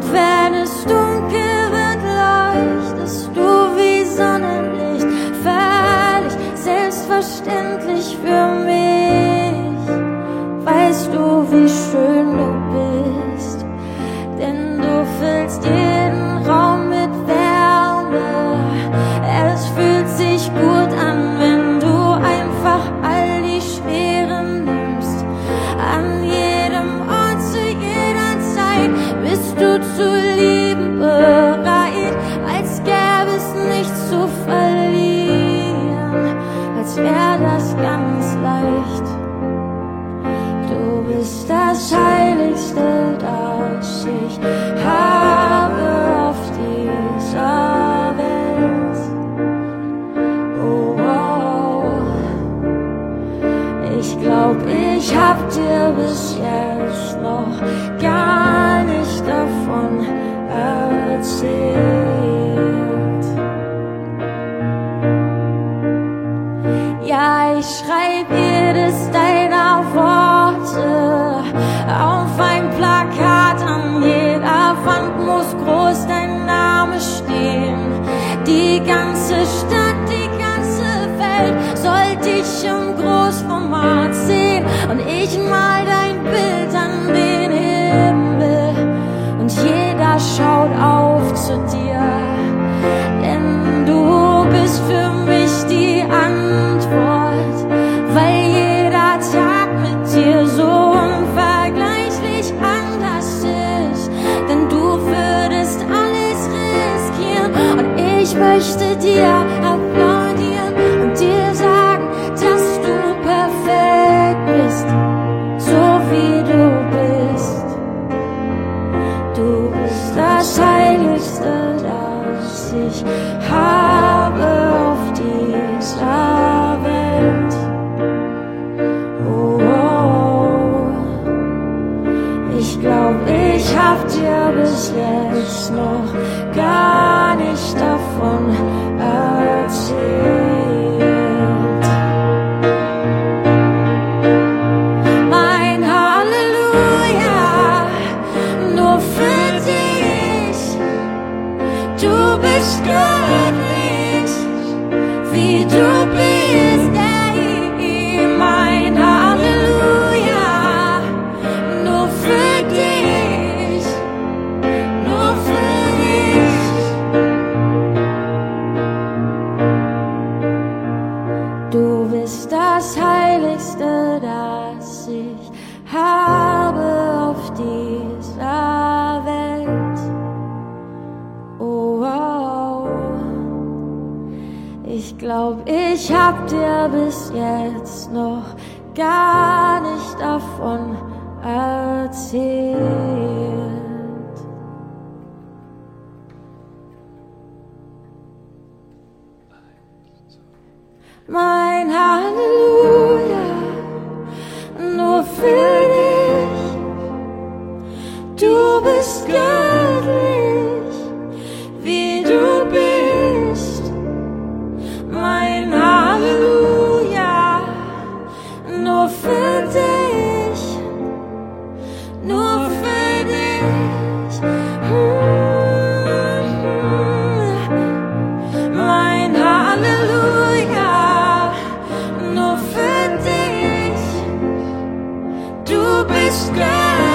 and vanished, Ich glaub, ich hab dir bis jetzt noch gar nicht davon erzählt. Soll dich im Großformat sehen und ich mal dein Bild an den Himmel. Und jeder schaut auf zu dir, denn du bist für mich die Antwort, weil jeder Tag mit dir so unvergleichlich anders ist, denn du würdest alles riskieren und ich möchte dir Du bist das Heiligste, das ich habe auf dieser Welt. Oh, wow. Ich glaub, ich hab dir bis jetzt noch gar nicht davon Mein Halleluja, nur für dich. Du bist göttlich, bliska